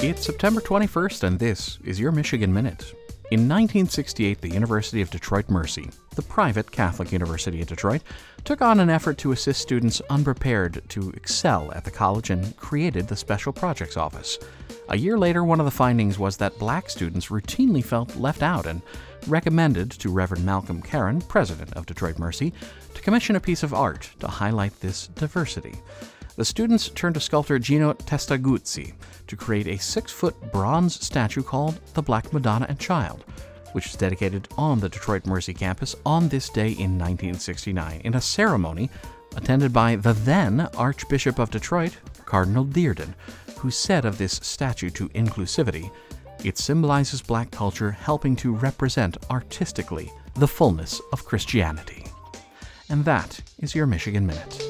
It's September 21st, and this is your Michigan Minute. In 1968, the University of Detroit Mercy, the private Catholic University of Detroit, took on an effort to assist students unprepared to excel at the college and created the Special Projects Office. A year later, one of the findings was that black students routinely felt left out and recommended to Reverend Malcolm Carron, president of Detroit Mercy, to commission a piece of art to highlight this diversity. The students turned to sculptor Gino Testaguzzi to create a six foot bronze statue called the Black Madonna and Child, which is dedicated on the Detroit Mercy campus on this day in 1969 in a ceremony attended by the then Archbishop of Detroit, Cardinal Dearden, who said of this statue to inclusivity, it symbolizes black culture helping to represent artistically the fullness of Christianity. And that is your Michigan Minute.